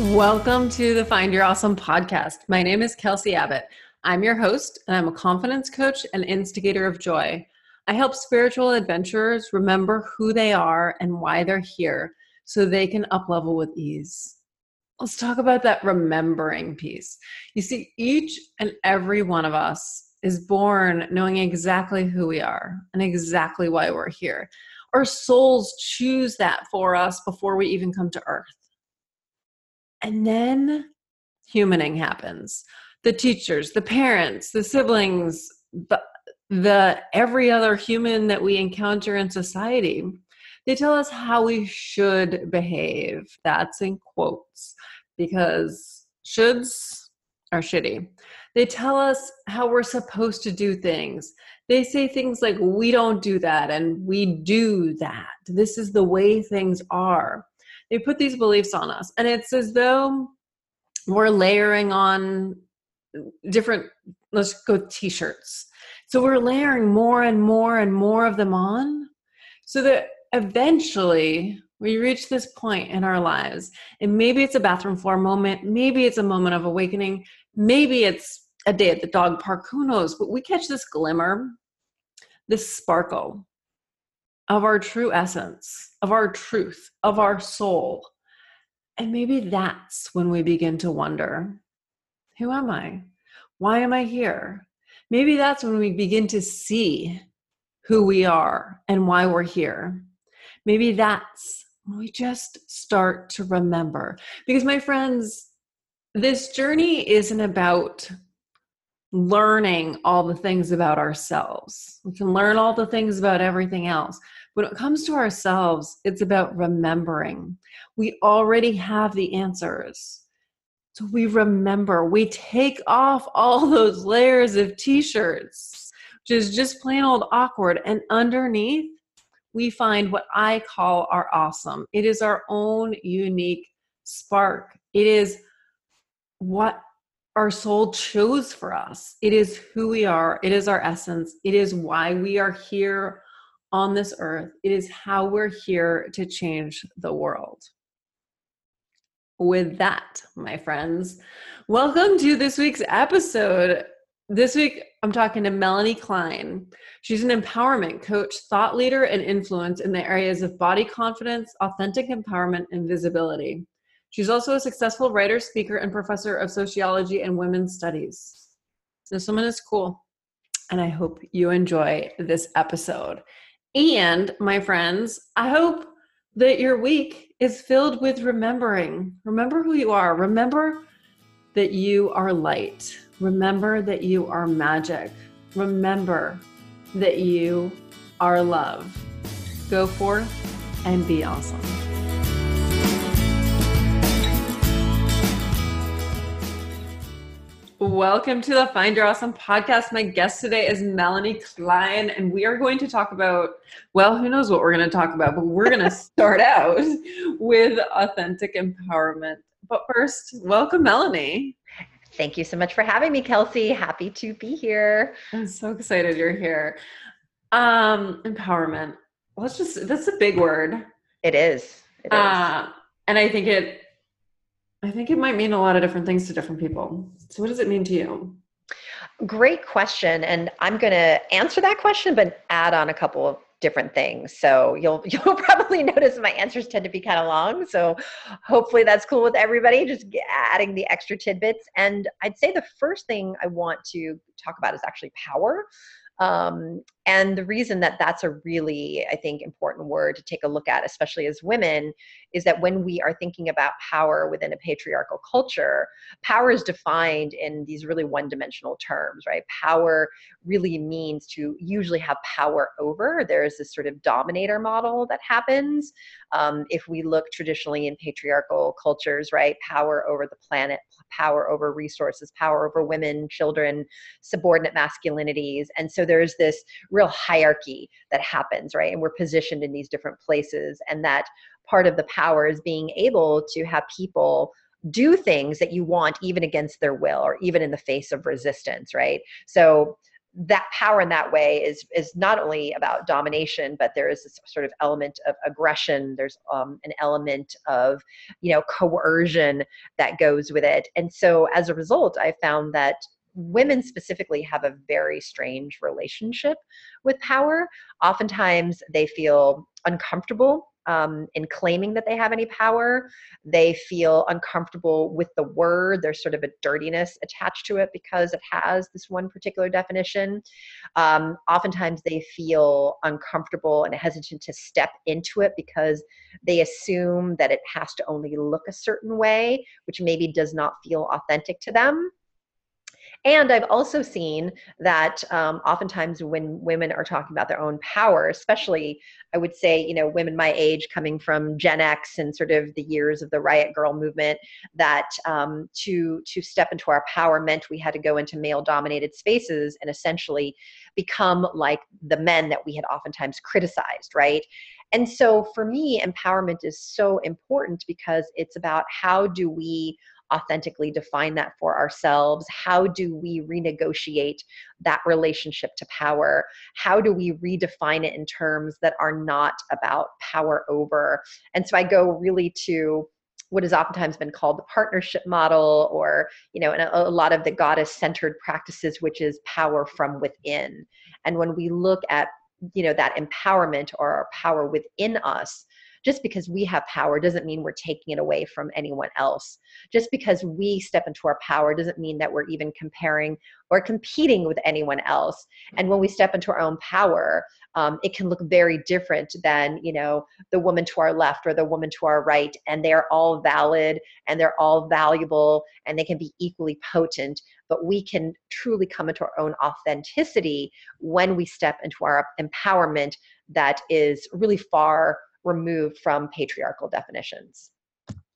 Welcome to the Find Your Awesome podcast. My name is Kelsey Abbott. I'm your host, and I'm a confidence coach and instigator of joy. I help spiritual adventurers remember who they are and why they're here so they can uplevel with ease. Let's talk about that remembering piece. You see, each and every one of us is born knowing exactly who we are and exactly why we're here. Our souls choose that for us before we even come to earth. And then humaning happens. The teachers, the parents, the siblings, the, the every other human that we encounter in society, they tell us how we should behave. That's in quotes because shoulds are shitty. They tell us how we're supposed to do things. They say things like, we don't do that and we do that. This is the way things are they put these beliefs on us. And it's as though we're layering on different let's go t-shirts. So we're layering more and more and more of them on so that eventually we reach this point in our lives. And maybe it's a bathroom floor moment maybe it's a moment of awakening maybe it's a day at the dog park who knows? But we catch this glimmer this sparkle of our true essence, of our truth, of our soul. And maybe that's when we begin to wonder who am I? Why am I here? Maybe that's when we begin to see who we are and why we're here. Maybe that's when we just start to remember. Because, my friends, this journey isn't about learning all the things about ourselves. We can learn all the things about everything else. When it comes to ourselves, it's about remembering. We already have the answers. So we remember, we take off all those layers of t shirts, which is just plain old awkward. And underneath, we find what I call our awesome. It is our own unique spark. It is what our soul chose for us. It is who we are. It is our essence. It is why we are here on this earth. It is how we're here to change the world. With that, my friends, welcome to this week's episode. This week, I'm talking to Melanie Klein. She's an empowerment coach, thought leader, and influence in the areas of body confidence, authentic empowerment, and visibility. She's also a successful writer, speaker, and professor of sociology and women's studies. This woman is cool, and I hope you enjoy this episode. And my friends, I hope that your week is filled with remembering. Remember who you are. Remember that you are light. Remember that you are magic. Remember that you are love. Go forth and be awesome. Welcome to the Find Your Awesome podcast. My guest today is Melanie Klein, and we are going to talk about, well, who knows what we're going to talk about, but we're going to start out with authentic empowerment. But first, welcome, Melanie. Thank you so much for having me, Kelsey. Happy to be here. I'm so excited you're here. Um, empowerment. Let's just, that's a big word. It is. It is. Uh, and I think it I think it might mean a lot of different things to different people. So, what does it mean to you? Great question, and I'm going to answer that question, but add on a couple of different things. So you'll you'll probably notice my answers tend to be kind of long. So hopefully that's cool with everybody. Just adding the extra tidbits. And I'd say the first thing I want to talk about is actually power. Um, and the reason that that's a really, I think, important word to take a look at, especially as women, is that when we are thinking about power within a patriarchal culture, power is defined in these really one dimensional terms, right? Power really means to usually have power over. There's this sort of dominator model that happens. Um, if we look traditionally in patriarchal cultures, right? Power over the planet, power over resources, power over women, children, subordinate masculinities. And so there's this real hierarchy that happens, right? And we're positioned in these different places. And that part of the power is being able to have people do things that you want even against their will or even in the face of resistance, right? So that power in that way is is not only about domination but there is this sort of element of aggression. There's um, an element of you know coercion that goes with it. And so as a result i found that women specifically have a very strange relationship with power. Oftentimes they feel uncomfortable um, in claiming that they have any power. They feel uncomfortable with the word. There's sort of a dirtiness attached to it because it has this one particular definition. Um, oftentimes, they feel uncomfortable and hesitant to step into it because they assume that it has to only look a certain way, which maybe does not feel authentic to them. And I've also seen that um, oftentimes when women are talking about their own power, especially I would say, you know, women my age coming from Gen X and sort of the years of the riot girl movement, that um, to to step into our power meant we had to go into male dominated spaces and essentially become like the men that we had oftentimes criticized, right? And so for me, empowerment is so important because it's about how do we authentically define that for ourselves? How do we renegotiate that relationship to power? How do we redefine it in terms that are not about power over? And so I go really to what has oftentimes been called the partnership model or you know and a, a lot of the goddess centered practices which is power from within and when we look at you know that empowerment or our power within us just because we have power doesn't mean we're taking it away from anyone else. Just because we step into our power doesn't mean that we're even comparing or competing with anyone else. And when we step into our own power, um, it can look very different than you know the woman to our left or the woman to our right and they're all valid and they're all valuable and they can be equally potent but we can truly come into our own authenticity when we step into our empowerment that is really far removed from patriarchal definitions.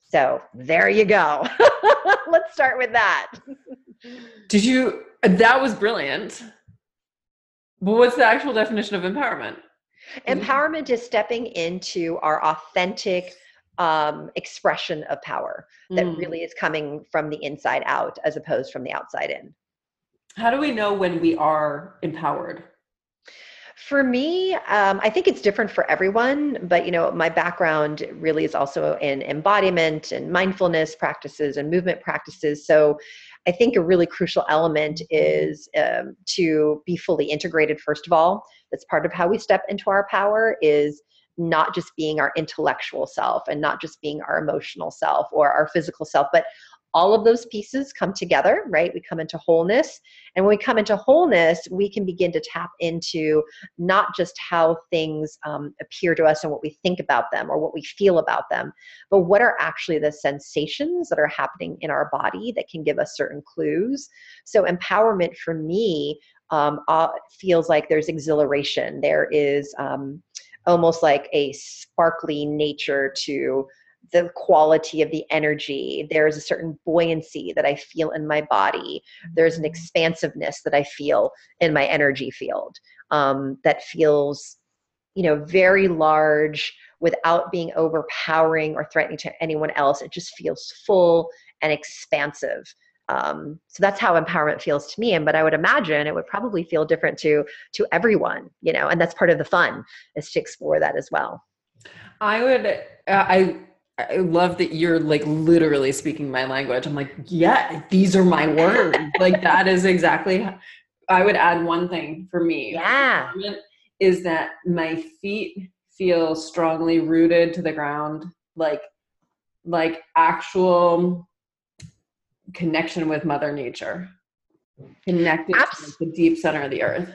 So there you go. Let's start with that. Did you? That was brilliant. But what's the actual definition of empowerment? Empowerment is stepping into our authentic um, expression of power that mm. really is coming from the inside out as opposed from the outside in. How do we know when we are empowered? For me, um, I think it's different for everyone, but you know, my background really is also in embodiment and mindfulness practices and movement practices. So I think a really crucial element is um, to be fully integrated, first of all. That's part of how we step into our power is not just being our intellectual self and not just being our emotional self or our physical self, but all of those pieces come together, right? We come into wholeness. And when we come into wholeness, we can begin to tap into not just how things um, appear to us and what we think about them or what we feel about them, but what are actually the sensations that are happening in our body that can give us certain clues. So, empowerment for me um, uh, feels like there's exhilaration. There is um, almost like a sparkly nature to the quality of the energy. There's a certain buoyancy that I feel in my body. There's an mm-hmm. expansiveness that I feel in my energy field um, that feels, you know, very large without being overpowering or threatening to anyone else. It just feels full and expansive. Um, so that's how empowerment feels to me. And but I would imagine it would probably feel different to to everyone, you know. And that's part of the fun is to explore that as well. I would. Uh, I I love that you're like literally speaking my language. I'm like, yeah, these are my words. like that is exactly. How, I would add one thing for me. Yeah, is that my feet feel strongly rooted to the ground, like like actual connection with Mother Nature, connected Abs- to the deep center of the earth.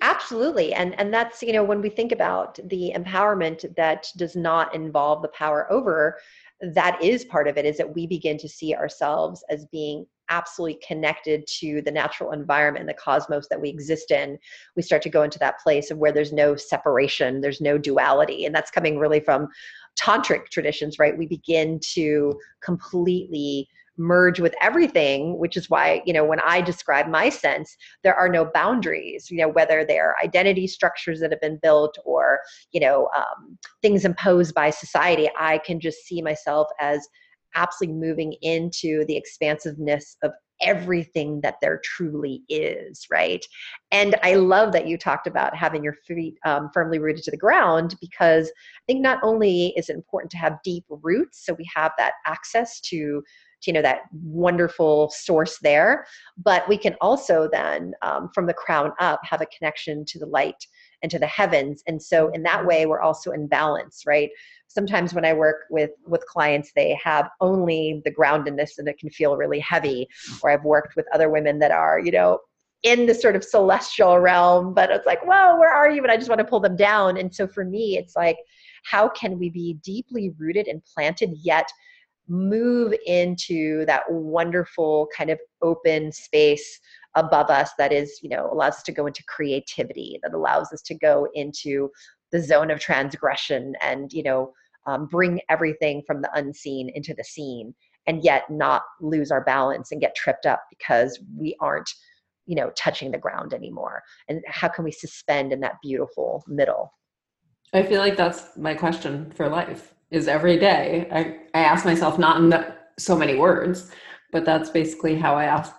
Absolutely. And and that's, you know, when we think about the empowerment that does not involve the power over, that is part of it is that we begin to see ourselves as being absolutely connected to the natural environment the cosmos that we exist in we start to go into that place of where there's no separation there's no duality and that's coming really from tantric traditions right we begin to completely merge with everything which is why you know when i describe my sense there are no boundaries you know whether they're identity structures that have been built or you know um, things imposed by society i can just see myself as absolutely moving into the expansiveness of everything that there truly is, right? And I love that you talked about having your feet um, firmly rooted to the ground because I think not only is it important to have deep roots, so we have that access to you know that wonderful source there. But we can also then um, from the crown up have a connection to the light and to the heavens. And so in that way we're also in balance right? Sometimes when i work with with clients they have only the groundedness and it can feel really heavy. Or i've worked with other women that are you know in the sort of celestial realm but it's like whoa where are you? And i just want to pull them down. And so for me it's like how can we be deeply rooted and planted yet move into that wonderful kind of open space above us that is you know allows us to go into creativity that allows us to go into the zone of transgression and you know um, bring everything from the unseen into the seen and yet not lose our balance and get tripped up because we aren't you know touching the ground anymore. And how can we suspend in that beautiful middle? I feel like that's my question for life is every day. I, I ask myself not in so many words but that's basically how i ask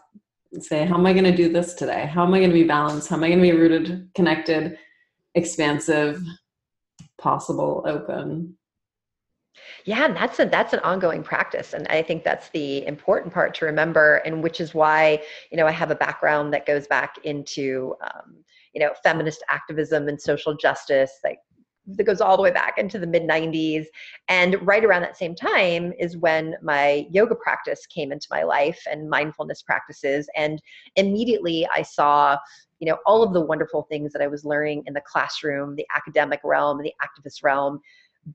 say how am i going to do this today? How am i going to be balanced? How am i going to be rooted connected expansive possible open? Yeah and that's a that's an ongoing practice and i think that's the important part to remember and which is why you know i have a background that goes back into um, you know feminist activism and social justice like that goes all the way back into the mid 90s and right around that same time is when my yoga practice came into my life and mindfulness practices. And immediately i saw you know all of the wonderful things that i was learning in the classroom the academic realm the activist realm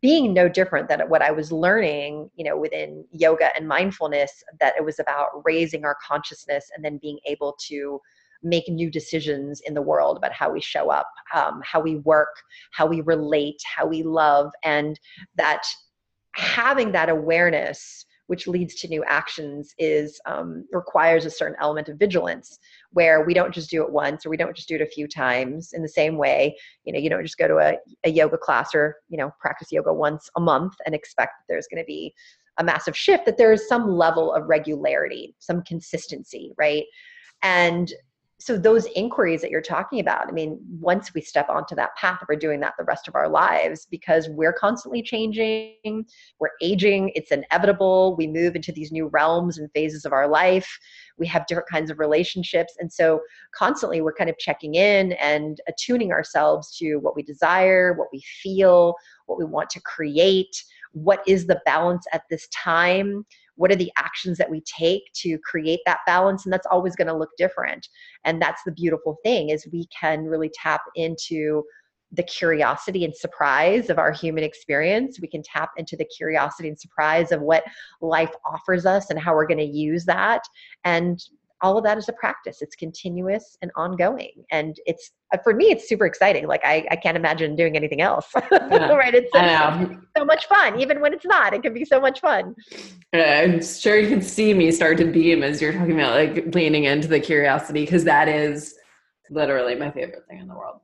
being no different than what I was learning, you know, within yoga and mindfulness, that it was about raising our consciousness and then being able to make new decisions in the world about how we show up, um, how we work, how we relate, how we love, and that having that awareness which leads to new actions is um, requires a certain element of vigilance where we don't just do it once or we don't just do it a few times. In the same way you know you don't just go to a, a yoga class or you know practice yoga once a month and expect that there's going to be a massive shift that there is some level of regularity some consistency right? And so those inquiries that you're talking about i mean once we step onto that path we're doing that the rest of our lives because we're constantly changing we're aging it's inevitable we move into these new realms and phases of our life we have different kinds of relationships and so constantly we're kind of checking in and attuning ourselves to what we desire what we feel what we want to create what is the balance at this time what are the actions that we take to create that balance? And that's always going to look different. And that's the beautiful thing is we can really tap into the curiosity and surprise of our human experience. We can tap into the curiosity and surprise of what life offers us and how we're going to use that. And all of that is a practice. It's continuous and ongoing. And it's uh, for me it's super exciting. Like i, I can't imagine doing anything else. Yeah, right? It's, it's so much fun. Even when it's not it can be so much fun. I'm sure you can see me start to beam as you're talking about like leaning into the curiosity because that is literally my favorite thing in the world.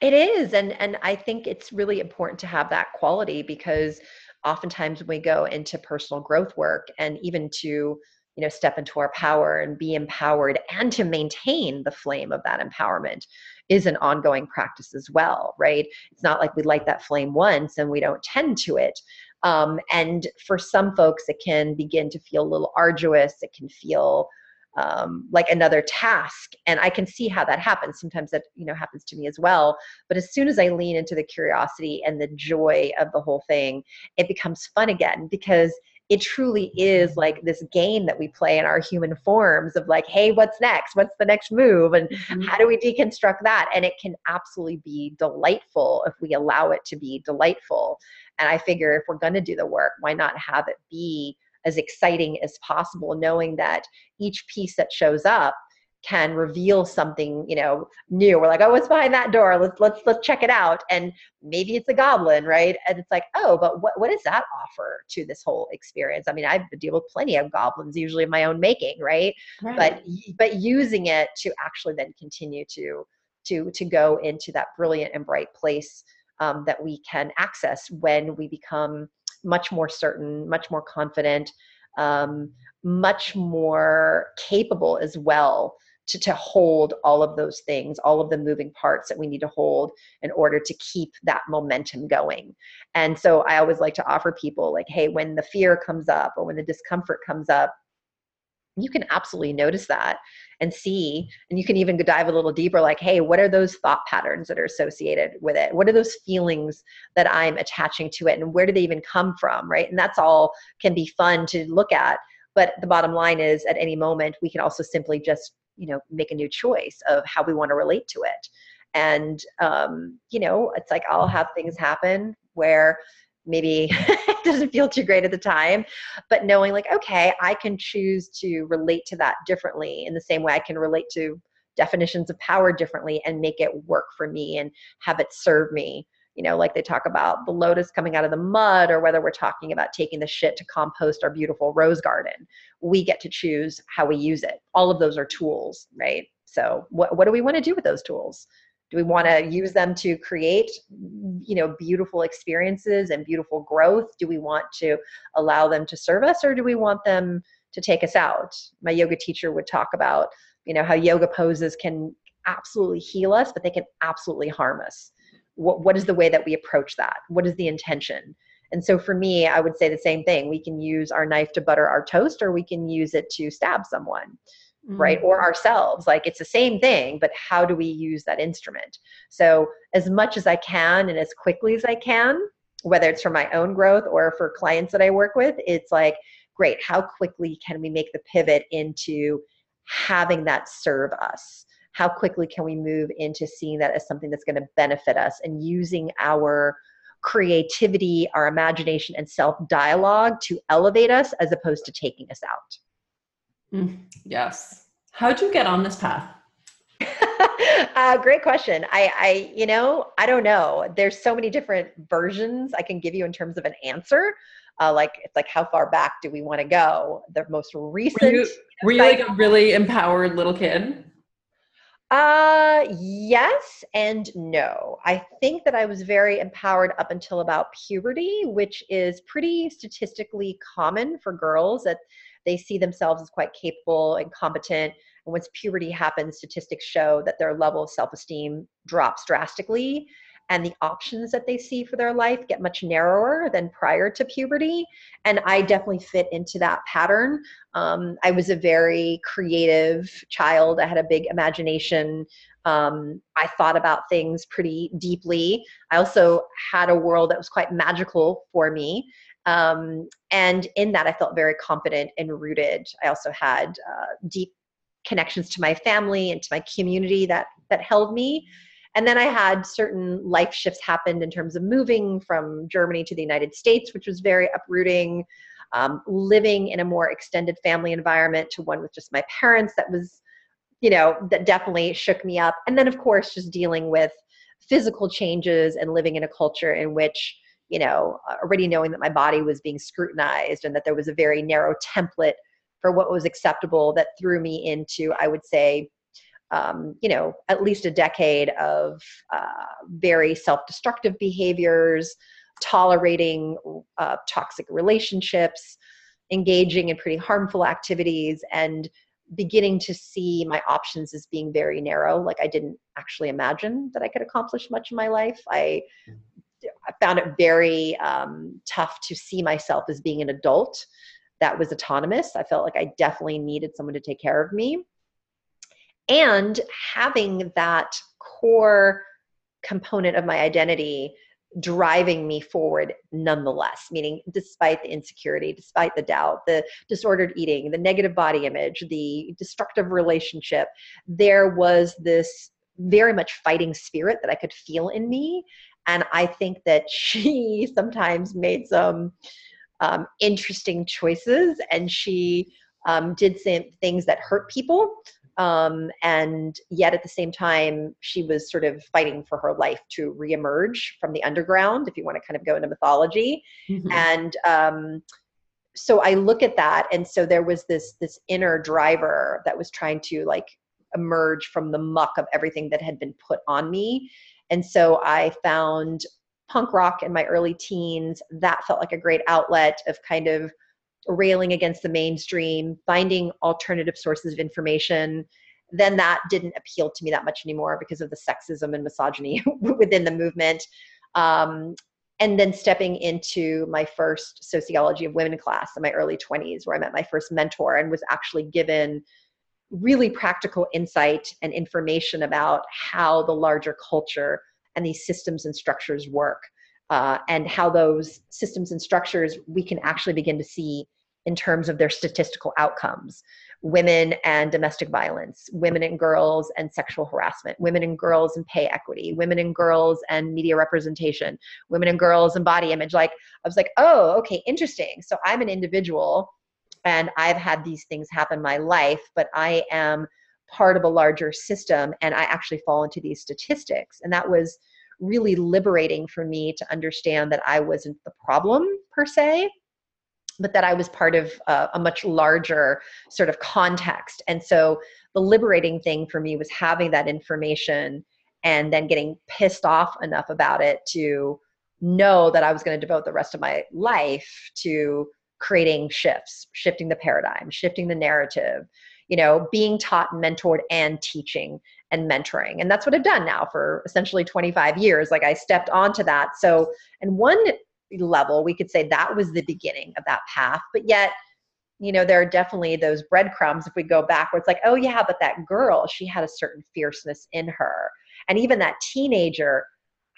It is. And and i think it's really important to have that quality because oftentimes when we go into personal growth work and even to you know step into our power and be empowered and to maintain the flame of that empowerment is an ongoing practice as well right? It's not like we light that flame once and we don't tend to it. Um, and for some folks it can begin to feel a little arduous. It can feel um, like another task. And i can see how that happens. Sometimes that you know happens to me as well. But as soon as i lean into the curiosity and the joy of the whole thing it becomes fun again because it truly is like this game that we play in our human forms of like hey what's next? What's the next move? And mm-hmm. how do we deconstruct that? And it can absolutely be delightful if we allow it to be delightful. And i figure if we're going to do the work why not have it be as exciting as possible knowing that each piece that shows up can reveal something you know new. We're like oh what's behind that door. Let's let's let's check it out. And maybe it's a goblin right? And it's like oh but what, what does that offer to this whole experience? I mean i deal with plenty of goblins usually of my own making right? right. but but using it to actually then continue to to to go into that brilliant and bright place um, that we can access when we become much more certain much more confident um, much more capable as well to, to hold all of those things, all of the moving parts that we need to hold in order to keep that momentum going. And so I always like to offer people, like, hey, when the fear comes up or when the discomfort comes up, you can absolutely notice that and see and you can even dive a little deeper like hey what are those thought patterns that are associated with it? What are those feelings that i'm attaching to it? And where do they even come from? Right? And that's all can be fun to look at but the bottom line is at any moment we can also simply just you know make a new choice of how we want to relate to it. And um, you know it's like i'll have things happen where maybe it doesn't feel too great at the time but knowing like okay i can choose to relate to that differently in the same way i can relate to definitions of power differently and make it work for me and have it serve me you know like they talk about the lotus coming out of the mud or whether we're talking about taking the shit to compost our beautiful rose garden. We get to choose how we use it. All of those are tools right? So what, what do we want to do with those tools? Do we want to use them to create you know beautiful experiences and beautiful growth? Do we want to allow them to serve us or do we want them to take us out? My yoga teacher would talk about you know how yoga poses can absolutely heal us but they can absolutely harm us what, what is the way that we approach that what is the intention and so for me i would say the same thing we can use our knife to butter our toast or we can use it to stab someone mm-hmm. right? Or ourselves. Like it's the same thing, but how do we use that instrument? So, as much as I can and as quickly as I can, whether it's for my own growth or for clients that I work with, it's like, great, how quickly can we make the pivot into having that serve us? How quickly can we move into seeing that as something that's going to benefit us and using our creativity, our imagination, and self dialogue to elevate us as opposed to taking us out? Mm, yes. How'd you get on this path? uh, great question. I, I, you know, I don't know. There's so many different versions I can give you in terms of an answer. Uh, like, it's like, how far back do we want to go? The most recent. Were you, were you like a really empowered little kid? Uh, yes and no. I think that I was very empowered up until about puberty, which is pretty statistically common for girls that they see themselves as quite capable and competent. And once puberty happens, statistics show that their level of self esteem drops drastically and the options that they see for their life get much narrower than prior to puberty. And I definitely fit into that pattern. Um, I was a very creative child, I had a big imagination. Um, I thought about things pretty deeply. I also had a world that was quite magical for me. Um, and in that, I felt very confident and rooted. I also had uh, deep connections to my family and to my community that that held me. And then I had certain life shifts happened in terms of moving from Germany to the United States, which was very uprooting. Um, living in a more extended family environment to one with just my parents that was, you know, that definitely shook me up. And then, of course, just dealing with physical changes and living in a culture in which you know, already knowing that my body was being scrutinized and that there was a very narrow template for what was acceptable that threw me into, I would say, um, you know, at least a decade of uh, very self destructive behaviors, tolerating uh, toxic relationships, engaging in pretty harmful activities, and beginning to see my options as being very narrow. Like I didn't actually imagine that I could accomplish much in my life. I I found it very um, tough to see myself as being an adult that was autonomous. I felt like I definitely needed someone to take care of me. And having that core component of my identity driving me forward nonetheless, meaning despite the insecurity, despite the doubt, the disordered eating, the negative body image, the destructive relationship, there was this very much fighting spirit that I could feel in me. And I think that she sometimes made some um, interesting choices and she um, did some things that hurt people. Um, and yet at the same time, she was sort of fighting for her life to reemerge from the underground, if you want to kind of go into mythology. Mm-hmm. And um, so I look at that, and so there was this this inner driver that was trying to like emerge from the muck of everything that had been put on me and so I found punk rock in my early teens. That felt like a great outlet of kind of railing against the mainstream, finding alternative sources of information, then that didn't appeal to me that much anymore because of the sexism and misogyny within the movement. Um, and then stepping into my first sociology of women class in my early 20s, where I met my first mentor and was actually given really practical insight and information about how the larger culture and these systems and structures work, uh, and how those systems and structures we can actually begin to see in terms of their statistical outcomes women and domestic violence, women and girls and sexual harassment, women and girls and pay equity, women and girls and media representation, women and girls and body image. Like, I was like, oh, okay, interesting. So I'm an individual and I've had these things happen my life, but I am part of a larger system and I actually fall into these statistics. And that was really liberating for me to understand that I wasn't the problem per se, but that I was part of uh, a much larger sort of context. And so the liberating thing for me was having that information and then getting pissed off enough about it to know that I was going to devote the rest of my life to creating shifts, shifting the paradigm, shifting the narrative, you know, being taught, mentored, and teaching and mentoring. And that's what I've done now for essentially 25 years. Like I stepped onto that. So, and one level, we could say that was the beginning of that path. But yet, you know, there are definitely those breadcrumbs if we go backwards, like, oh, yeah, but that girl, she had a certain fierceness in her. And even that teenager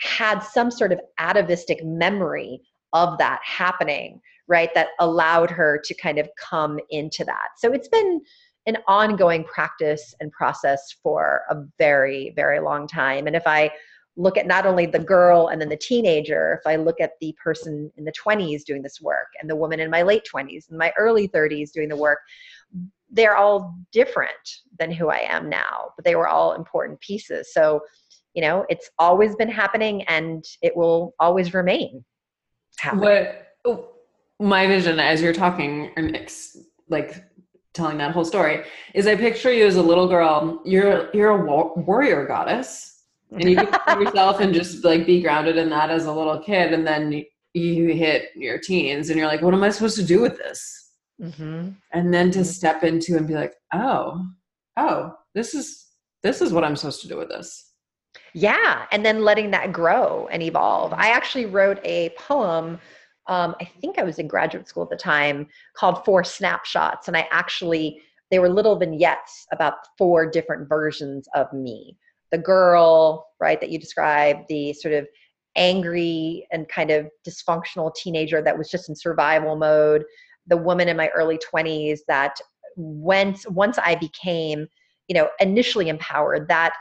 had some sort of atavistic memory of that happening, right? That allowed her to kind of come into that. So it's been an ongoing practice and process for a very, very long time. And if I look at not only the girl and then the teenager, if I look at the person in the 20s doing this work and the woman in my late 20s and my early 30s doing the work, they're all different than who I am now, but they were all important pieces. So, you know, it's always been happening and it will always remain happening. What oh, my vision as you're talking and like telling that whole story is I picture you as a little girl. You're you're a warrior goddess and you can yourself and just like be grounded in that as a little kid and then you hit your teens and you're like what am i supposed to do with this mm-hmm. and then to mm-hmm. step into and be like oh oh this is this is what i'm supposed to do with this yeah and then letting that grow and evolve i actually wrote a poem um, i think i was in graduate school at the time called four snapshots and i actually they were little vignettes about four different versions of me the girl, right, that you described, the sort of angry and kind of dysfunctional teenager that was just in survival mode, the woman in my early 20s that once once I became, you know, initially empowered, that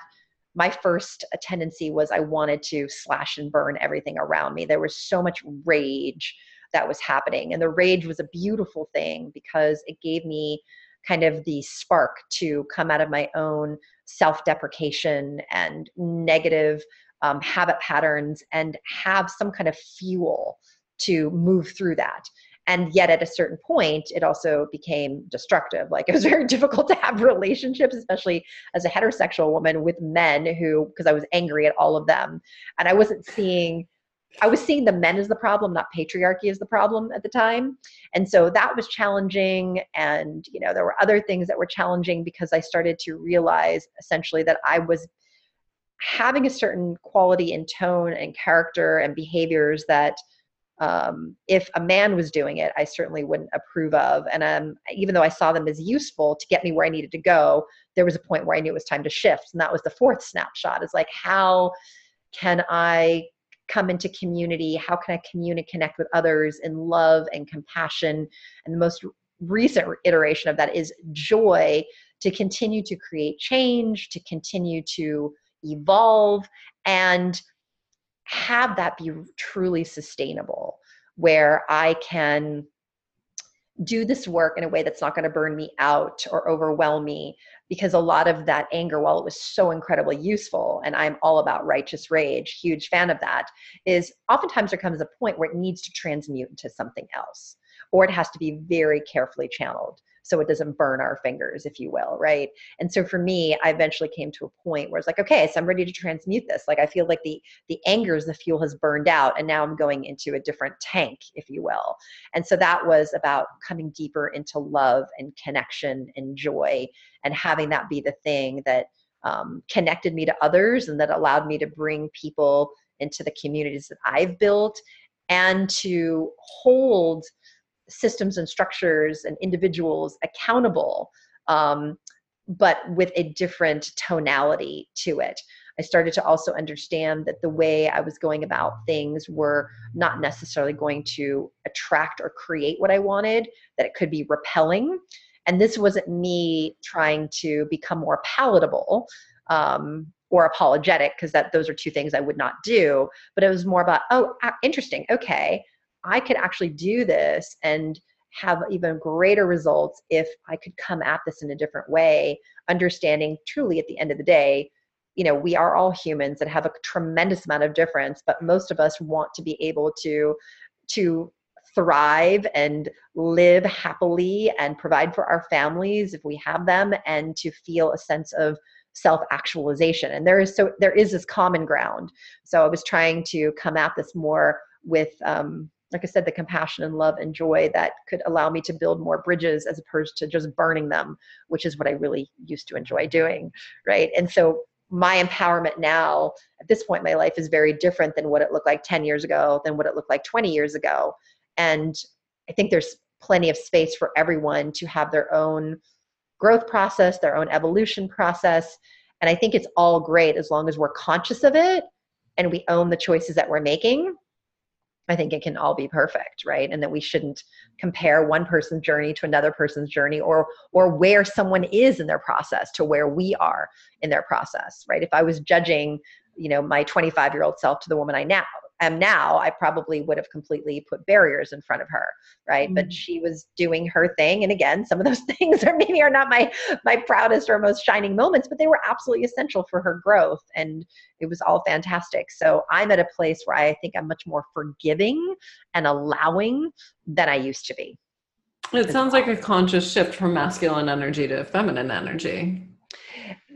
my first tendency was I wanted to slash and burn everything around me. There was so much rage that was happening. And the rage was a beautiful thing because it gave me kind of the spark to come out of my own self deprecation and negative um, habit patterns and have some kind of fuel to move through that. And yet, at a certain point, it also became destructive. Like, it was very difficult to have relationships, especially as a heterosexual woman with men who, because I was angry at all of them. And I wasn't seeing I was seeing the men as the problem, not patriarchy as the problem at the time. And so that was challenging. And, you know, there were other things that were challenging because I started to realize essentially that I was having a certain quality and tone and character and behaviors that um, if a man was doing it, I certainly wouldn't approve of. And um, even though I saw them as useful to get me where I needed to go, there was a point where I knew it was time to shift. And that was the fourth snapshot is like, how can I come into community? How can I communicate, connect with others in love and compassion? And the most recent iteration of that is joy to continue to create change, to continue to evolve, and have that be truly sustainable, where I can do this work in a way that's not going to burn me out or overwhelm me because a lot of that anger while it was so incredibly useful and i'm all about righteous rage huge fan of that is oftentimes there comes a point where it needs to transmute into something else or it has to be very carefully channeled so it doesn't burn our fingers, if you will, right? And so for me, I eventually came to a point where it's like, okay, so I'm ready to transmute this. Like I feel like the the anger is the fuel has burned out, and now I'm going into a different tank, if you will. And so that was about coming deeper into love and connection and joy, and having that be the thing that um, connected me to others and that allowed me to bring people into the communities that I've built and to hold systems and structures and individuals accountable, um, but with a different tonality to it. I started to also understand that the way I was going about things were not necessarily going to attract or create what I wanted, that it could be repelling. And this wasn't me trying to become more palatable. Um, or apologetic because that those are two things I would not do but it was more about oh interesting okay I could actually do this and have even greater results if I could come at this in a different way, understanding truly at the end of the day, you know, we are all humans that have a tremendous amount of difference, but most of us want to be able to to thrive and live happily and provide for our families if we have them and to feel a sense of self actualization and there is so there is this common ground. So i was trying to come at this more with um, like I said, the compassion and love and joy that could allow me to build more bridges as opposed to just burning them, which is what I really used to enjoy doing. Right. And so my empowerment now at this point in my life is very different than what it looked like 10 years ago, than what it looked like 20 years ago. And I think there's plenty of space for everyone to have their own growth process, their own evolution process. And I think it's all great as long as we're conscious of it and we own the choices that we're making I think it can all be perfect, right? And that we shouldn't compare one person's journey to another person's journey or or where someone is in their process to where we are in their process, right? If I was judging, you know, my 25-year-old self to the woman I now am now, I probably would have completely put barriers in front of her, right? Mm-hmm. But she was doing her thing, and again, some of those things are maybe are not my my proudest or most shining moments, but they were absolutely essential for her growth, and it was all fantastic. So I'm at a place where I think I'm much more forgiving and allowing than I used to be. It sounds like a conscious shift from masculine energy to feminine energy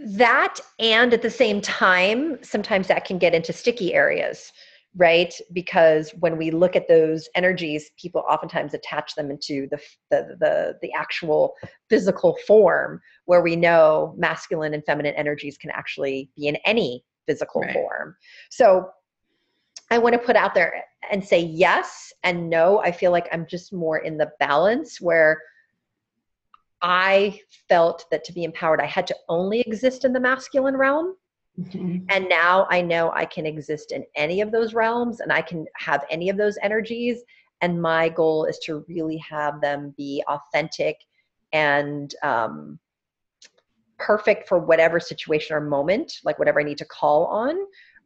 that and at the same time sometimes that can get into sticky areas right? Because when we look at those energies people oftentimes attach them into the, the the the, actual physical form where we know masculine and feminine energies can actually be in any physical right. form. So i want to put out there and say yes and no. I feel like i'm just more in the balance where i felt that to be empowered i had to only exist in the masculine realm Mm-hmm. And now I know I can exist in any of those realms and I can have any of those energies. And my goal is to really have them be authentic and um, perfect for whatever situation or moment, like whatever I need to call on,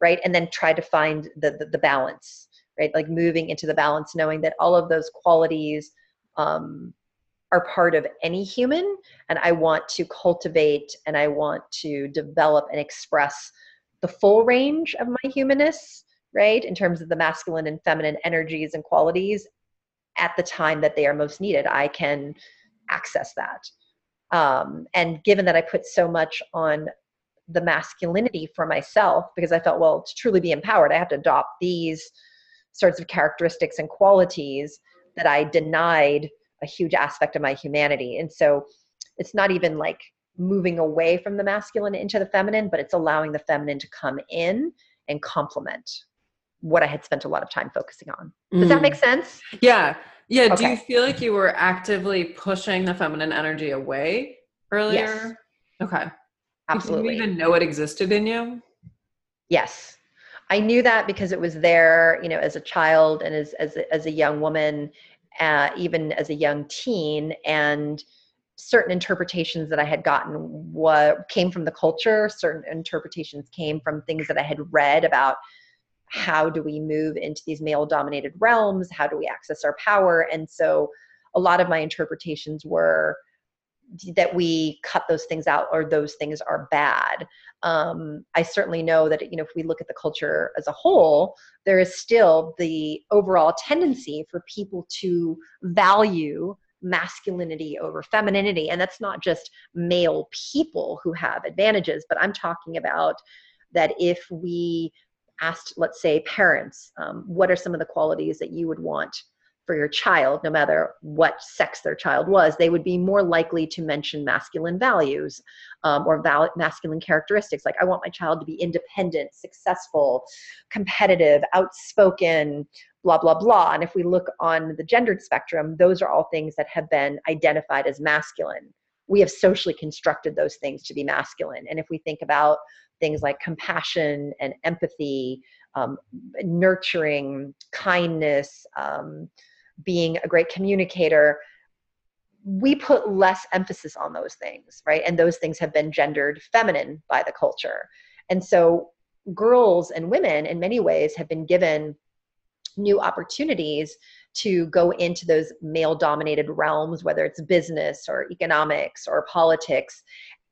right? And then try to find the, the, the balance, right? Like moving into the balance, knowing that all of those qualities um, are part of any human and i want to cultivate and i want to develop and express the full range of my humanness right in terms of the masculine and feminine energies and qualities at the time that they are most needed. I can access that. Um, and given that i put so much on the masculinity for myself because i felt well to truly be empowered i have to adopt these sorts of characteristics and qualities that i denied a huge aspect of my humanity. And so it's not even like moving away from the masculine into the feminine, but it's allowing the feminine to come in and complement what I had spent a lot of time focusing on. Does mm. that make sense? Yeah. Yeah. Okay. Do you feel like you were actively pushing the feminine energy away earlier? Yes. Okay. Absolutely. Did you even know it existed in you? Yes. I knew that because it was there, you know, as a child and as as as a young woman, uh, even as a young teen and certain interpretations that i had gotten what came from the culture certain interpretations came from things that i had read about how do we move into these male dominated realms how do we access our power and so a lot of my interpretations were that we cut those things out or those things are bad. Um, i certainly know that you know if we look at the culture as a whole there is still the overall tendency for people to value masculinity over femininity and that's not just male people who have advantages but i'm talking about that if we asked let's say parents um, what are some of the qualities that you would want for your child, no matter what sex their child was, they would be more likely to mention masculine values um, or val- masculine characteristics. Like, I want my child to be independent, successful, competitive, outspoken, blah, blah, blah. And if we look on the gendered spectrum, those are all things that have been identified as masculine. We have socially constructed those things to be masculine. And if we think about things like compassion and empathy, um, nurturing, kindness, um, being a great communicator we put less emphasis on those things right? And those things have been gendered feminine by the culture. And so girls and women in many ways have been given new opportunities to go into those male dominated realms whether it's business or economics or politics.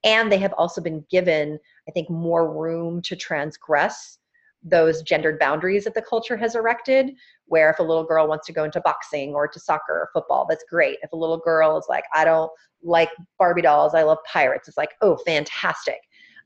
And they have also been given i think more room to transgress those gendered boundaries that the culture has erected where if a little girl wants to go into boxing or to soccer or football that's great. If a little girl is like i don't like barbie dolls i love pirates it's like oh fantastic.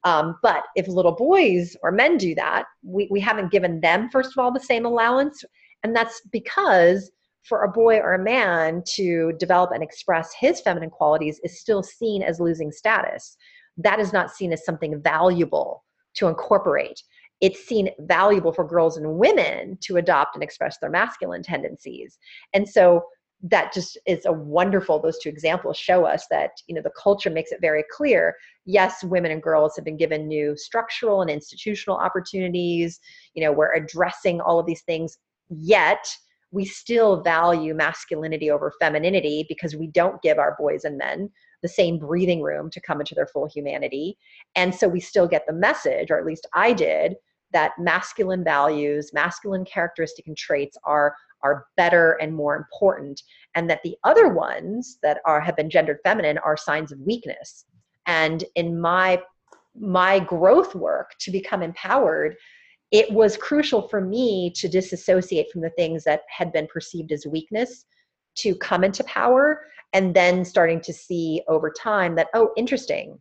Um, but if little boys or men do that we, we haven't given them first of all the same allowance and that's because for a boy or a man to develop and express his feminine qualities is still seen as losing status. That is not seen as something valuable to incorporate it's seen valuable for girls and women to adopt and express their masculine tendencies. And so that just is a wonderful those two examples show us that you know the culture makes it very clear yes women and girls have been given new structural and institutional opportunities you know we're addressing all of these things yet we still value masculinity over femininity because we don't give our boys and men the same breathing room to come into their full humanity and so we still get the message or at least i did that masculine values, masculine characteristic and traits are are better and more important and that the other ones that are have been gendered feminine are signs of weakness. And in my my growth work to become empowered, it was crucial for me to disassociate from the things that had been perceived as weakness to come into power and then starting to see over time that oh interesting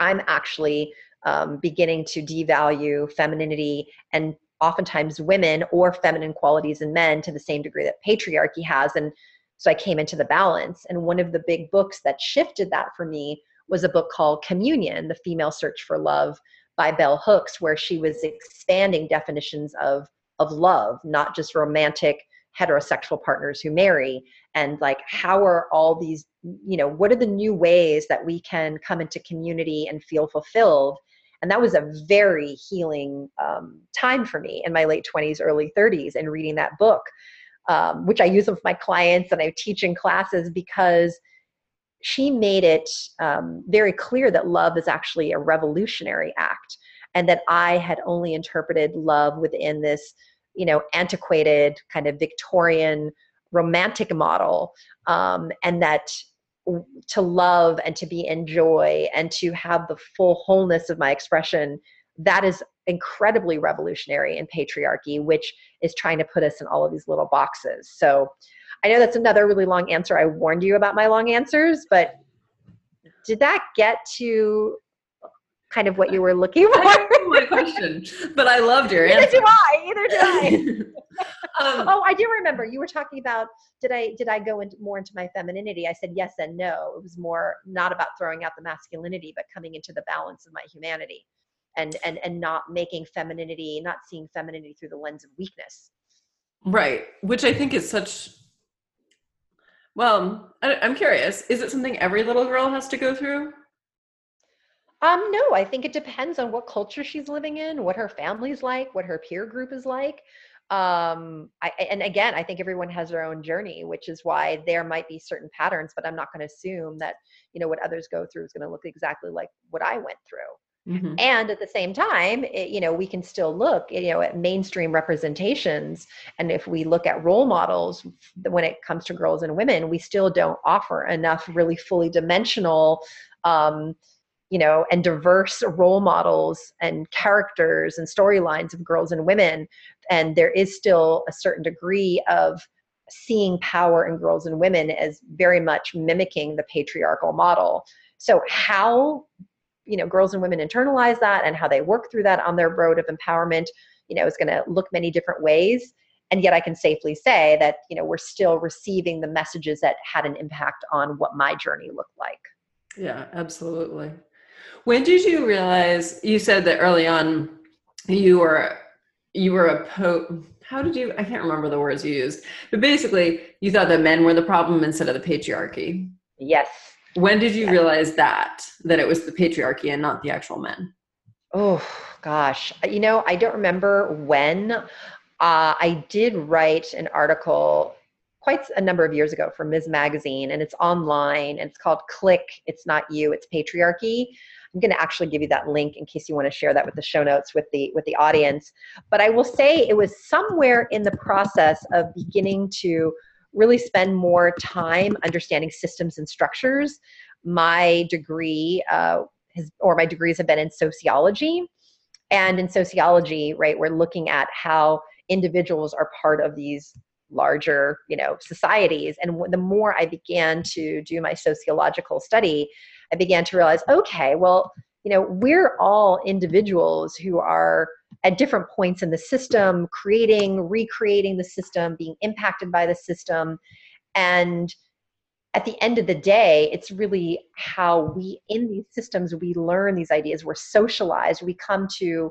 i'm actually um, beginning to devalue femininity and oftentimes women or feminine qualities in men to the same degree that patriarchy has. And so I came into the balance. And one of the big books that shifted that for me was a book called Communion The Female Search for Love by Bell Hooks, where she was expanding definitions of, of love, not just romantic heterosexual partners who marry and like how are all these you know what are the new ways that we can come into community and feel fulfilled and that was a very healing um, time for me in my late 20s, early 30s, and reading that book, um, which I use with my clients and I teach in classes because she made it um, very clear that love is actually a revolutionary act and that I had only interpreted love within this, you know, antiquated kind of Victorian romantic model, um, and that to love and to be in joy and to have the full wholeness of my expression that is incredibly revolutionary in patriarchy which is trying to put us in all of these little boxes. So i know that's another really long answer. I warned you about my long answers but did that get to kind of what you were looking for question but i loved your either answer do i either do i um, oh, I do remember you were talking about did I did I go into more into my femininity? I said yes and no. It was more not about throwing out the masculinity, but coming into the balance of my humanity, and and and not making femininity, not seeing femininity through the lens of weakness. Right, which I think is such. Well, I, I'm curious. Is it something every little girl has to go through? Um, no, I think it depends on what culture she's living in, what her family's like, what her peer group is like um I, and again i think everyone has their own journey which is why there might be certain patterns but i'm not going to assume that you know what others go through is going to look exactly like what i went through mm-hmm. and at the same time it, you know we can still look you know at mainstream representations and if we look at role models when it comes to girls and women we still don't offer enough really fully dimensional um, you know and diverse role models and characters and storylines of girls and women and there is still a certain degree of seeing power in girls and women as very much mimicking the patriarchal model. So how you know girls and women internalize that and how they work through that on their road of empowerment, you know, is going to look many different ways. And yet I can safely say that, you know, we're still receiving the messages that had an impact on what my journey looked like. Yeah, absolutely. When did you realize you said that early on you were you were a po how did you i can't remember the words you used but basically you thought that men were the problem instead of the patriarchy. Yes. When did you yes. realize that that it was the patriarchy and not the actual men? Oh gosh. You know i don't remember when. Uh, i did write an article quite a number of years ago for ms. Magazine and it's online and it's called click it's not you it's patriarchy I'm going to actually give you that link in case you want to share that with the show notes with the with the audience. But I will say it was somewhere in the process of beginning to really spend more time understanding systems and structures. My degree uh, has, or my degrees have been in sociology, and in sociology, right, we're looking at how individuals are part of these larger you know societies and the more i began to do my sociological study I began to realize, okay, well, you know, we're all individuals who are at different points in the system, creating, recreating the system, being impacted by the system. And at the end of the day, it's really how we, in these systems, we learn these ideas, we're socialized, we come to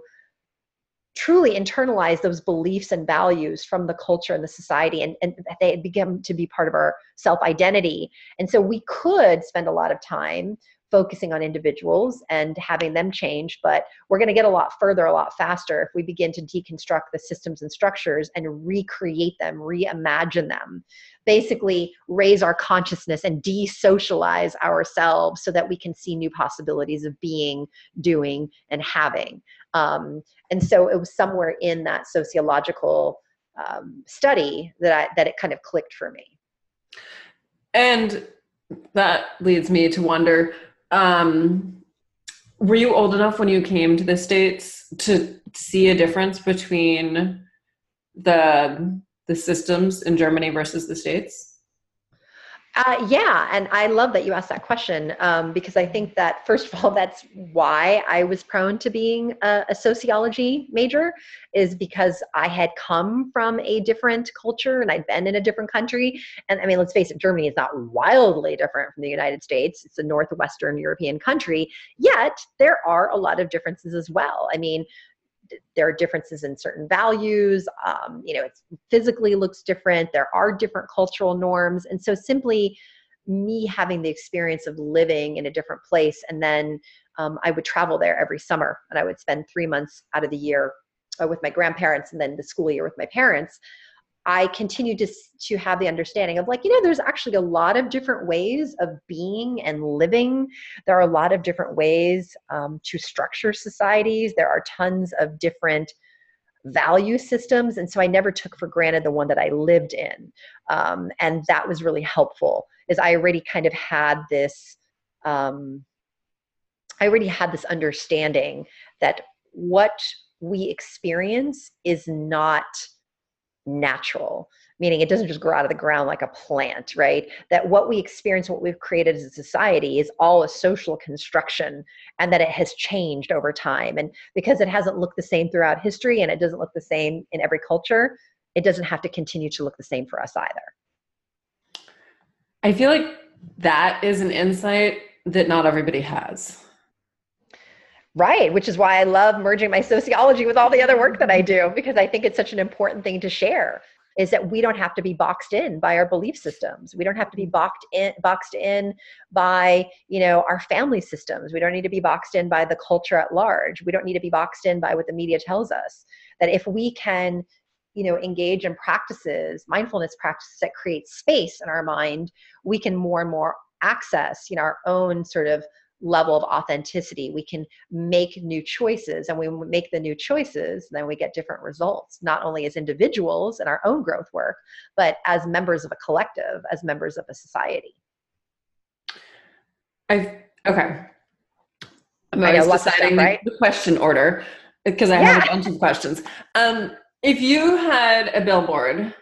truly internalize those beliefs and values from the culture and the society and, and they become to be part of our self-identity. And so we could spend a lot of time focusing on individuals and having them change but we're going to get a lot further a lot faster if we begin to deconstruct the systems and structures and recreate them reimagine them basically raise our consciousness and de-socialize ourselves so that we can see new possibilities of being doing and having um, and so it was somewhere in that sociological um, study that I, that it kind of clicked for me. And that leads me to wonder, um, were you old enough when you came to the States to see a difference between the the systems in Germany versus the States? Uh, yeah, and I love that you asked that question um, because I think that first of all, that's why I was prone to being a, a, sociology major, is because I had come from a different culture and I'd been in a different country. And I mean, let's face it, Germany is not wildly different from the United States. It's a northwestern European country, yet there are a lot of differences as well. I mean, there are differences in certain values um, you know it physically looks different there are different cultural norms and so simply me having the experience of living in a different place and then um, i would travel there every summer and i would spend three months out of the year uh, with my grandparents and then the school year with my parents I continue to, to have the understanding of like, you know, there's actually a lot of different ways of being and living. There are a lot of different ways um, to structure societies. There are tons of different value systems. And so I never took for granted the one that I lived in. Um, and that was really helpful is I already kind of had this, um, I already had this understanding that what we experience is not natural meaning it doesn't just grow out of the ground like a plant right? That what we experience what we've created as a society is all a social construction and that it has changed over time. And because it hasn't looked the same throughout history and it doesn't look the same in every culture it doesn't have to continue to look the same for us either. I feel like that is an insight that not everybody has Right, which is why I love merging my sociology with all the other work that I do because I think it's such an important thing to share is that we don't have to be boxed in by our belief systems. We don't have to be boxed in boxed in by, you know, our family systems. We don't need to be boxed in by the culture at large. We don't need to be boxed in by what the media tells us. That if we can you know engage in practices mindfulness practices that create space in our mind we can more and more access you know our own sort of level of authenticity we can make new choices and we make the new choices then we get different results not only as individuals in our own growth work but as members of a collective as members of a society i okay i'm always deciding stuff, right? the question order because i yeah. have a bunch of questions um if you had a billboard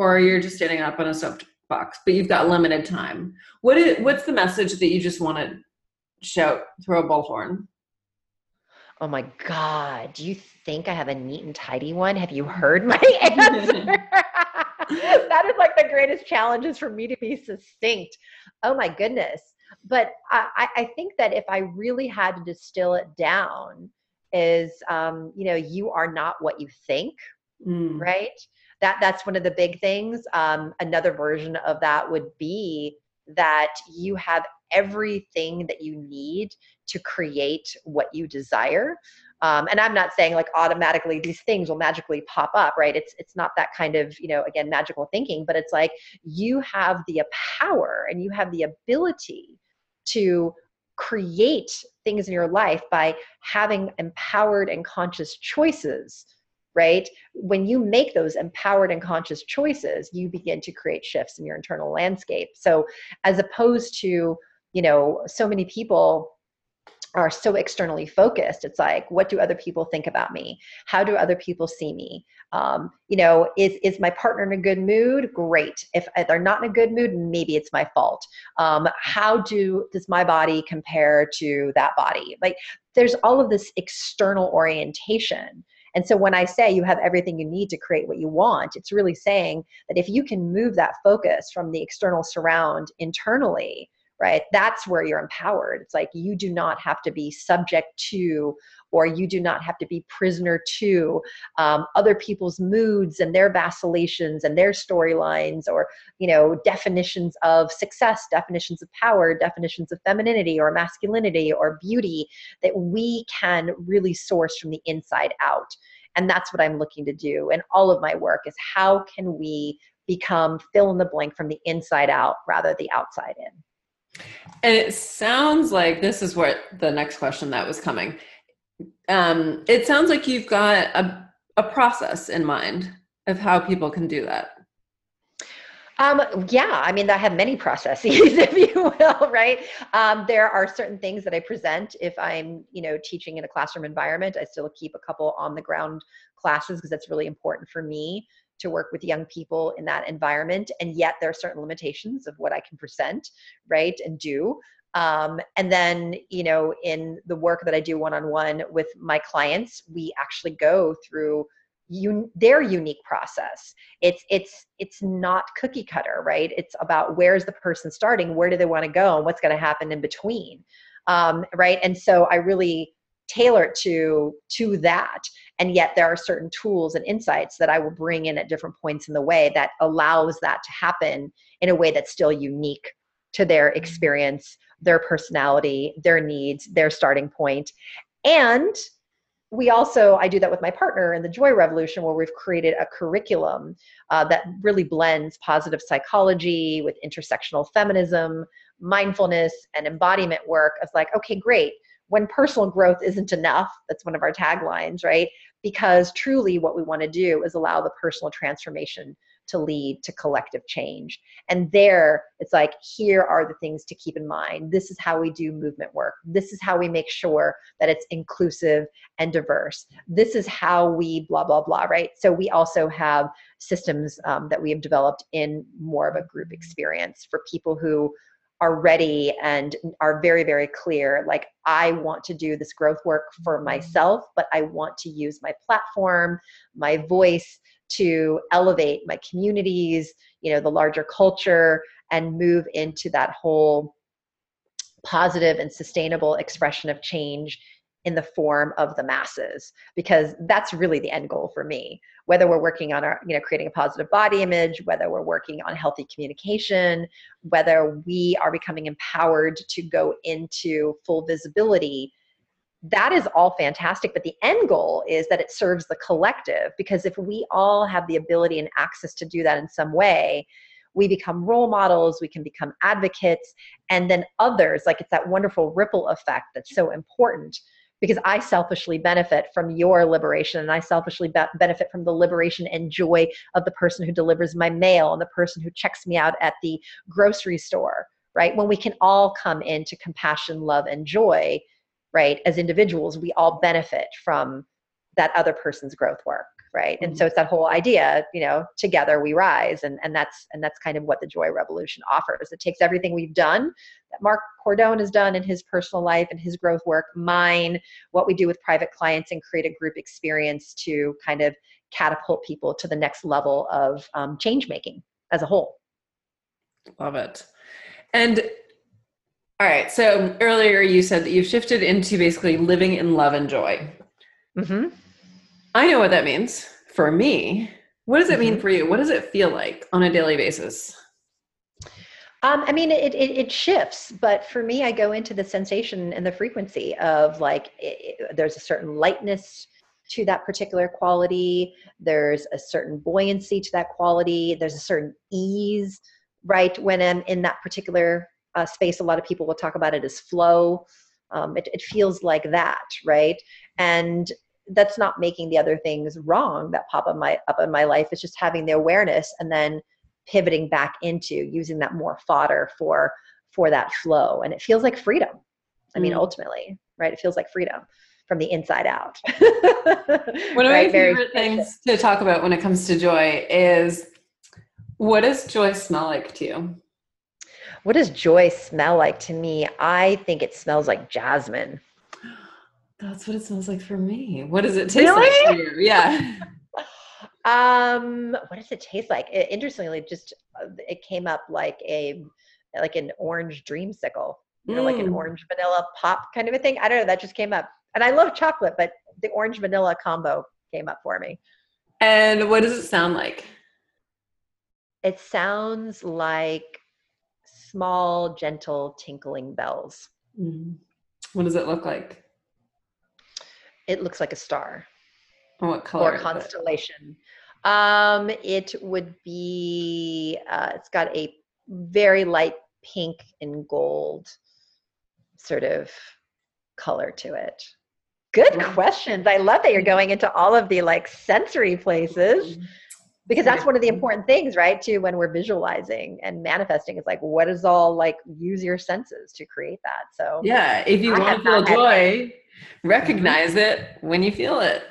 or you're just standing up on a soapbox, but you've got limited time. What is what's the message that you just want to shout through a bullhorn? Oh my God. Do you think I have a neat and tidy one? Have you heard my answer? that is like the greatest challenge is for me to be succinct. Oh my goodness. But I, I think that if I really had to distill it down, is um, you know, you are not what you think, mm. right? That that's one of the big things. Um, another version of that would be that you have everything that you need to create what you desire. Um, and I'm not saying like automatically these things will magically pop up, right? It's it's not that kind of you know again magical thinking, but it's like you have the power and you have the ability to create things in your life by having empowered and conscious choices right when you make those empowered and conscious choices you begin to create shifts in your internal landscape so as opposed to you know so many people are so externally focused. It's like what do other people think about me? How do other people see me? Um, you know is is my partner in a good mood? Great. If, they're not in a good mood maybe it's my fault. Um, how do does my body compare to that body? Like there's all of this external orientation. And so when I say you have everything you need to create what you want, it's really saying that if you can move that focus from the external surround internally, right, that's where you're empowered. It's like you do not have to be subject to or you do not have to be prisoner to um, other people's moods and their vacillations and their storylines or you know definitions of success definitions of power definitions of femininity or masculinity or beauty that we can really source from the inside out. And that's what i'm looking to do. And all of my work is how can we become fill in the blank from the inside out rather the outside in and it sounds like this is what the next question that was coming um, it sounds like you've got a, a process in mind of how people can do that. Um, yeah, I mean, I have many processes, if you will, right? Um, there are certain things that I present if I'm, you know, teaching in a classroom environment. I still keep a couple on the ground classes because that's really important for me to work with young people in that environment. And yet there are certain limitations of what I can present, right, and do. Um, and then, you know, in the work that I do one on one with my clients, we actually go through un- their unique process. It's it's it's not cookie cutter, right? It's about where's the person starting, where do they want to go, and what's going to happen in between, um, right? And so I really tailor it to to that and yet there are certain tools and insights that i will bring in at different points in the way that allows that to happen in a way that's still unique to their experience their personality, their needs, their starting point. And we also, I do that with my partner in the Joy Revolution, where we've created a curriculum uh, that really blends positive psychology with intersectional feminism, mindfulness, and embodiment work. Of like, okay, great. When personal growth isn't enough, that's one of our taglines, right? Because truly, what we want to do is allow the personal transformation to lead to collective change. And there, it's like, here are the things to keep in mind. This is how we do movement work. This is how we make sure that it's inclusive and diverse. This is how we blah, blah, blah, right? So we also have systems um, that we have developed in more of a group experience for people who are ready and are very very clear like i want to do this growth work for mm-hmm. myself but i want to use my platform my voice to elevate my communities, you know, the larger culture, and move into that whole positive and sustainable expression of change in the form of the masses because that's really the end goal for me. Whether we're working on our you know creating a positive body image whether we're working on healthy communication whether we are becoming empowered to go into full visibility that is all fantastic. But the end goal is that it serves the collective because if we all have the ability and access to do that in some way we become role models we can become advocates and then others like it's that wonderful ripple effect that's so important because i selfishly benefit from your liberation and i selfishly be- benefit from the liberation and joy of the person who delivers my mail and the person who checks me out at the grocery store right? When we can all come into compassion love and joy right as individuals we all benefit from that other person's growth work right? And so it's that whole idea you know together we rise and and that's and that's kind of what the joy revolution offers. It takes everything we've done that mark cordone has done in his personal life and his growth work mine what we do with private clients and create a group experience to kind of catapult people to the next level of um, change making as a whole. Love it. And all right so earlier you said that you've shifted into basically living in love and joy. Mm-hmm. I know what that means for me. What does it mm-hmm. mean for you? What does it feel like on a daily basis? Um, I mean, it, it, it, shifts, but for me, I go into the sensation and the frequency of like, it, it, there's a certain lightness to that particular quality. There's a certain buoyancy to that quality. There's a certain ease, right? When I'm in that particular uh, space, a lot of people will talk about it as flow. Um, it, it feels like that, right? And that's not making the other things wrong that pop up my up in my life. It's just having the awareness and then pivoting back into using that more fodder for for that flow. And it feels like freedom. I mean mm. ultimately right? It feels like freedom from the inside out. One of right? my favorite things to talk about when it comes to joy is what does joy smell like to you? What does joy smell like to me? I think it smells like jasmine that's what it smells like for me. What does it taste really? like for you? Yeah. um, what does it taste like? It, interestingly, just it came up like a like an orange dreamsicle, you know, mm. like an mm. orange vanilla pop kind of a thing. I don't know. That just came up, and I love chocolate, but the orange vanilla combo came up for me. And what does it sound like? It sounds like small, gentle, tinkling bells. Mm. What does it look like? It looks like a star. What color? Or constellation. It? Um, it would be. Uh, it's got a very light pink and gold sort of color to it. Good yeah. questions. I love that you're going into all of the like sensory places mm-hmm. because that's one of the important things, right? Too when we're visualizing and manifesting, it's like what is all like use your senses to create that. So yeah, if you I want to feel joy, recognize it when you feel it.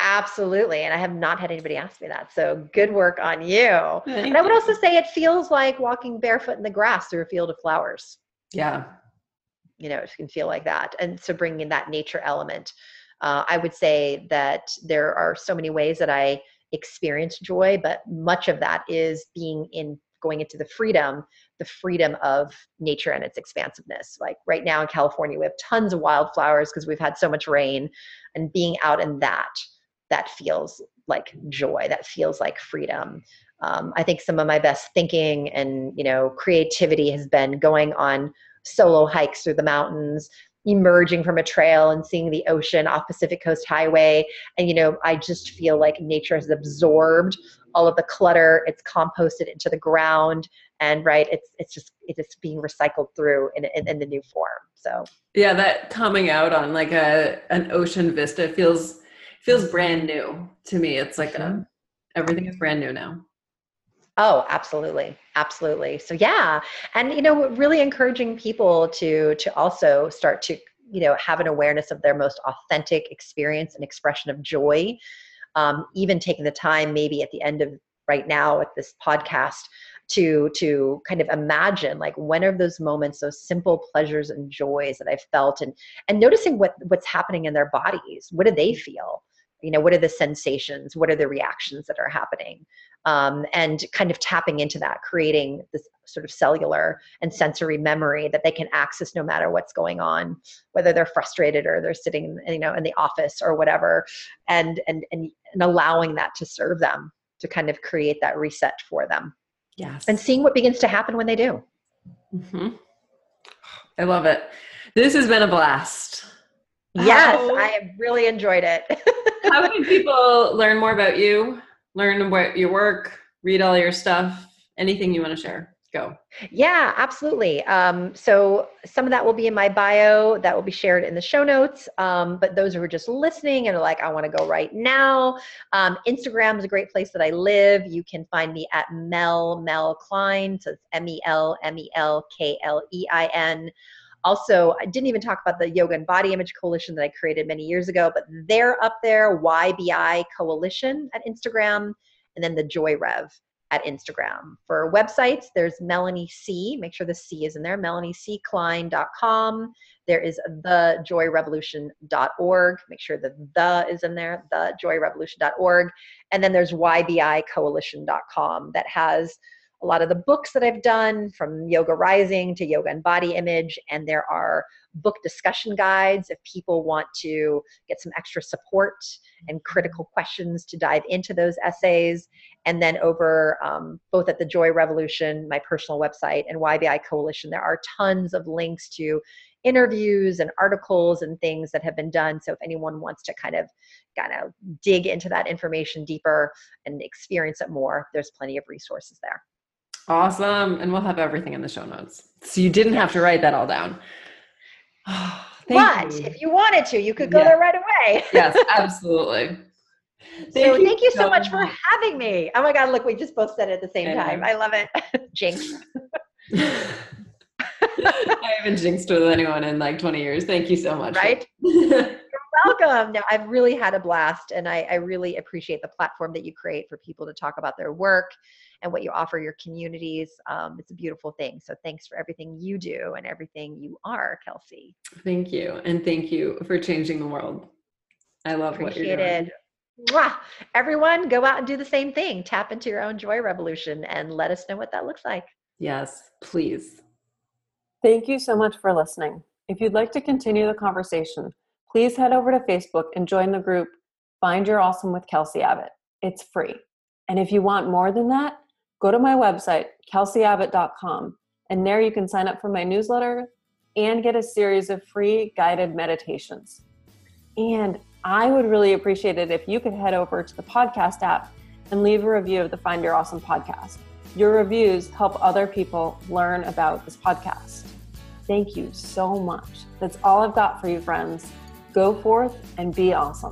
Absolutely. And I have not had anybody ask me that. So good work on you. Thank and I would also say it feels like walking barefoot in the grass through a field of flowers. Yeah. You know, it can feel like that. And so bringing that nature element. Uh, I would say that there are so many ways that I experience joy, but much of that is being in going into the freedom the freedom of nature and its expansiveness. Like right now in California, we have tons of wildflowers because we've had so much rain, and being out in that, that feels like joy. That feels like freedom. Um, I think some of my best thinking and you know creativity has been going on solo hikes through the mountains, emerging from a trail and seeing the ocean off Pacific Coast Highway. And, you know, I just feel like nature has absorbed all of the clutter, it's composted into the ground, and right, it's it's just it's being recycled through in, in, in the new form. So yeah, that coming out on like a an ocean vista feels feels brand new to me. It's like a everything is brand new now. Oh, absolutely. Absolutely. So yeah. And you know, really encouraging people to to also start to, you know, have an awareness of their most authentic experience and expression of joy. Um, even taking the time maybe at the end of right now with this podcast to to kind of imagine like when are those moments those simple pleasures and joys that i've felt and and noticing what what's happening in their bodies what do they feel you know what are the sensations what are the reactions that are happening um, and kind of tapping into that creating this sort of cellular and sensory memory that they can access no matter what's going on whether they're frustrated or they're sitting you know in the office or whatever and and and, and allowing that to serve them to kind of create that reset for them. Yes. and seeing what begins to happen when they do. Mm-hmm. i love it. This has been a blast. Yes How- i have really enjoyed it. How can people learn more about you, learn about your work, read all your stuff, anything you want to share? Go. Yeah, absolutely. Um, so some of that will be in my bio. That will be shared in the show notes. Um, but those who are just listening and are like, I want to go right now. Um, Instagram is a great place that I live. You can find me at Mel Mel Klein. So it's M E L M E L K L E I N. Also, I didn't even talk about the Yoga and Body Image Coalition that I created many years ago, but they're up there, YBI Coalition at Instagram, and then the Joy Rev at Instagram. For websites, there's Melanie C. Make sure the C is in there, melaniecklein.com. There is thejoyrevolution.org. Make sure the the is in there, thejoyrevolution.org. And then there's ybicoalition.com that has a lot of the books that I've done from Yoga Rising to Yoga and Body Image. And there are book discussion guides if people want to get some extra support and critical questions to dive into those essays. And then over um, both at the Joy Revolution, my personal website, and YBI Coalition, there are tons of links to interviews and articles and things that have been done. So if anyone wants to kind of kind of dig into that information deeper and experience it more, there's plenty of resources there. Awesome. And we'll have everything in the show notes. So you didn't have to write that all down. but you. if you wanted to, you could go yeah. there right away. yes, absolutely. Thank so you thank you so much for having me. Oh my God, look, we just both said it at the same time. I love it. Jinx. I haven't jinxed with anyone in like 20 years. Thank you so much. Right? You're welcome. No, I've really had a blast and I, I really appreciate the platform that you create for people to talk about their work and what you offer your communities. Um, it's a beautiful thing. So thanks for everything you do and everything you are, Kelsey. Thank you. And thank you for changing the world. I love Appreciate what you're doing. Mwah. Everyone, go out and do the same thing. Tap into your own joy revolution and let us know what that looks like. Yes, please. Thank you so much for listening. If you'd like to continue the conversation, please head over to Facebook and join the group Find Your Awesome with Kelsey Abbott. It's free. And if you want more than that, go to my website, kelseyabbott.com, and there you can sign up for my newsletter and get a series of free guided meditations. And I would really appreciate it if you could head over to the podcast app and leave a review of the Find Your Awesome podcast. Your reviews help other people learn about this podcast. Thank you so much. That's all I've got for you, friends. Go forth and be awesome.